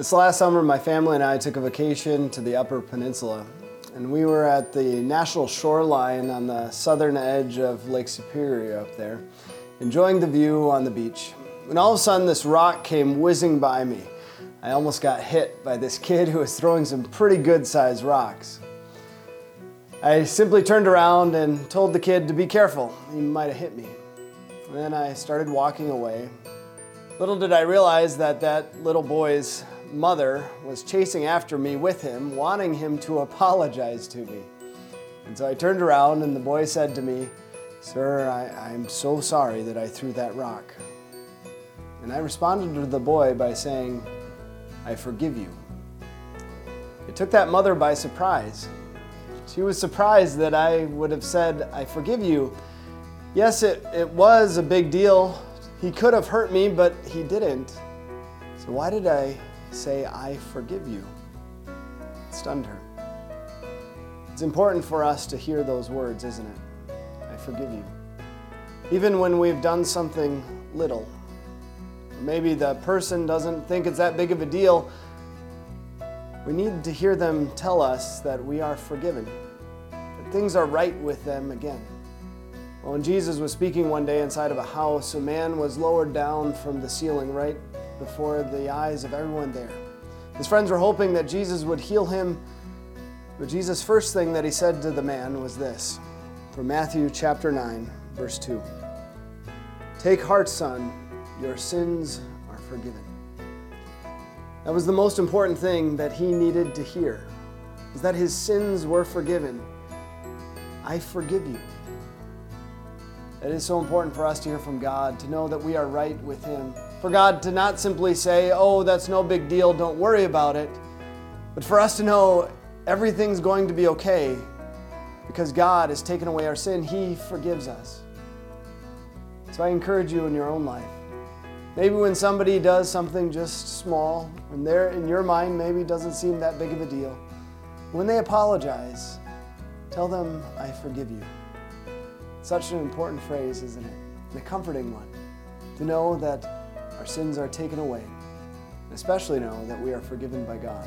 This last summer, my family and I took a vacation to the Upper Peninsula, and we were at the national shoreline on the southern edge of Lake Superior up there, enjoying the view on the beach. When all of a sudden, this rock came whizzing by me. I almost got hit by this kid who was throwing some pretty good sized rocks. I simply turned around and told the kid to be careful, he might have hit me. And then I started walking away. Little did I realize that that little boy's mother was chasing after me with him, wanting him to apologize to me. And so I turned around, and the boy said to me, Sir, I, am so sorry that I threw that rock. And I responded to the boy by saying, I forgive you. It took that mother by surprise. She was surprised that I would have said, I forgive you. Yes, it, it was a big deal. He could have hurt me, but he didn't. So why did I say, I forgive you. It stunned her. It's important for us to hear those words, isn't it? I forgive you. Even when we've done something little. Maybe the person doesn't think it's that big of a deal. We need to hear them tell us that we are forgiven, that things are right with them again. Well, when Jesus was speaking one day inside of a house, a man was lowered down from the ceiling right before the eyes of everyone there. His friends were hoping that Jesus would heal him, but Jesus' first thing that he said to the man was this from Matthew chapter 9, verse 2 Take heart, son, your sins are forgiven. That was the most important thing that he needed to hear, is that his sins were forgiven. I forgive you. It is so important for us to hear from God, to know that we are right with Him. For God to not simply say, oh, that's no big deal, don't worry about it, but for us to know everything's going to be okay because God has taken away our sin. He forgives us. So I encourage you in your own life. Maybe when somebody does something just small, and there in your mind maybe doesn't seem that big of a deal, when they apologize, tell them, I forgive you. Such an important phrase, isn't it? And a comforting one. To know that our sins are taken away, and especially know that we are forgiven by God.